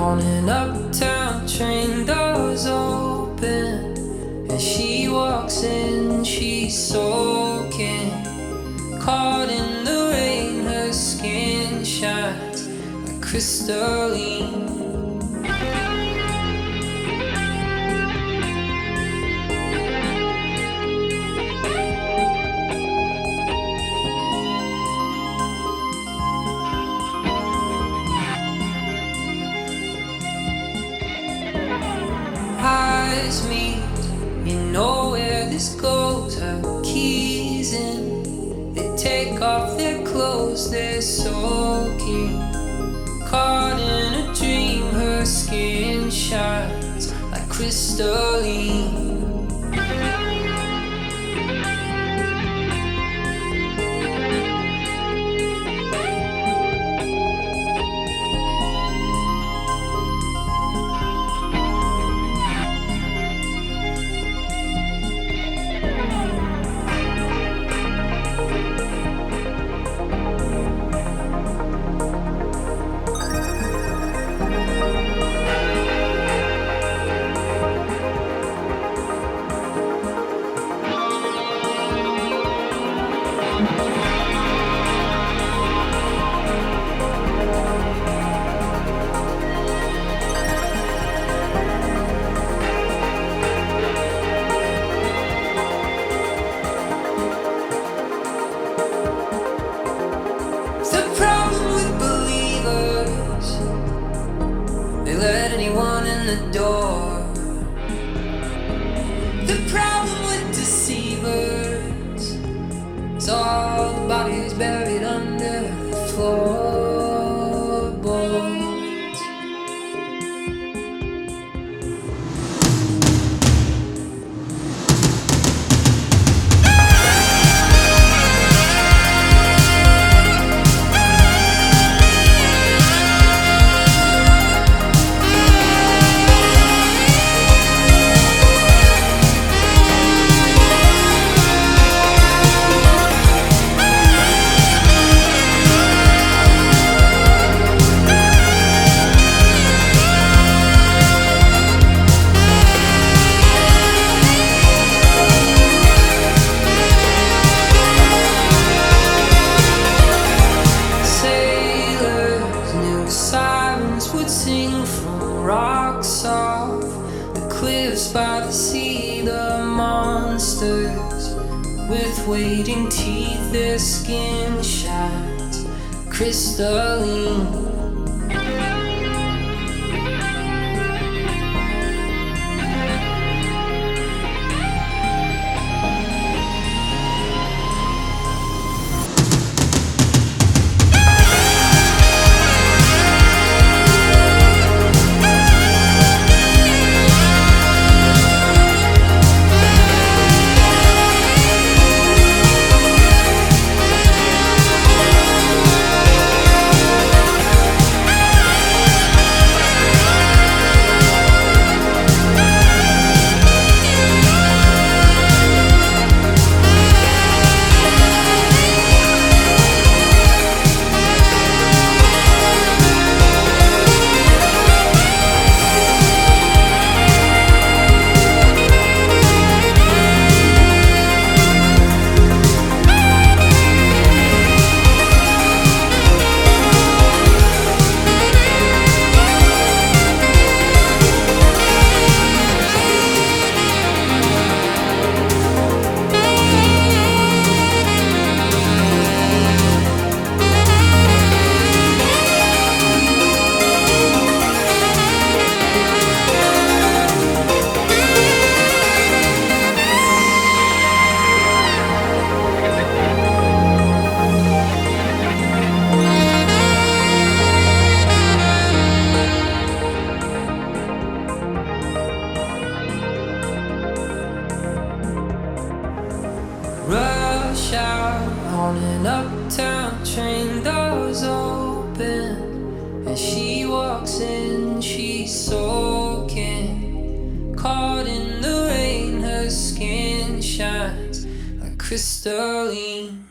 On an uptown train, doors open, and she walks in. She's soaking, caught in the rain. Her skin shines like crystalline. Meet. You know where this goes. Her keys in. They take off their clothes. They're soaking. Caught in a dream. Her skin shines like crystalline. Let anyone in the door. Rocks off the cliffs by the sea. The monsters with waiting teeth, their skin shines crystalline. Rush out on an uptown train, doors open, and she walks in. She's soaking, caught in the rain. Her skin shines like crystalline.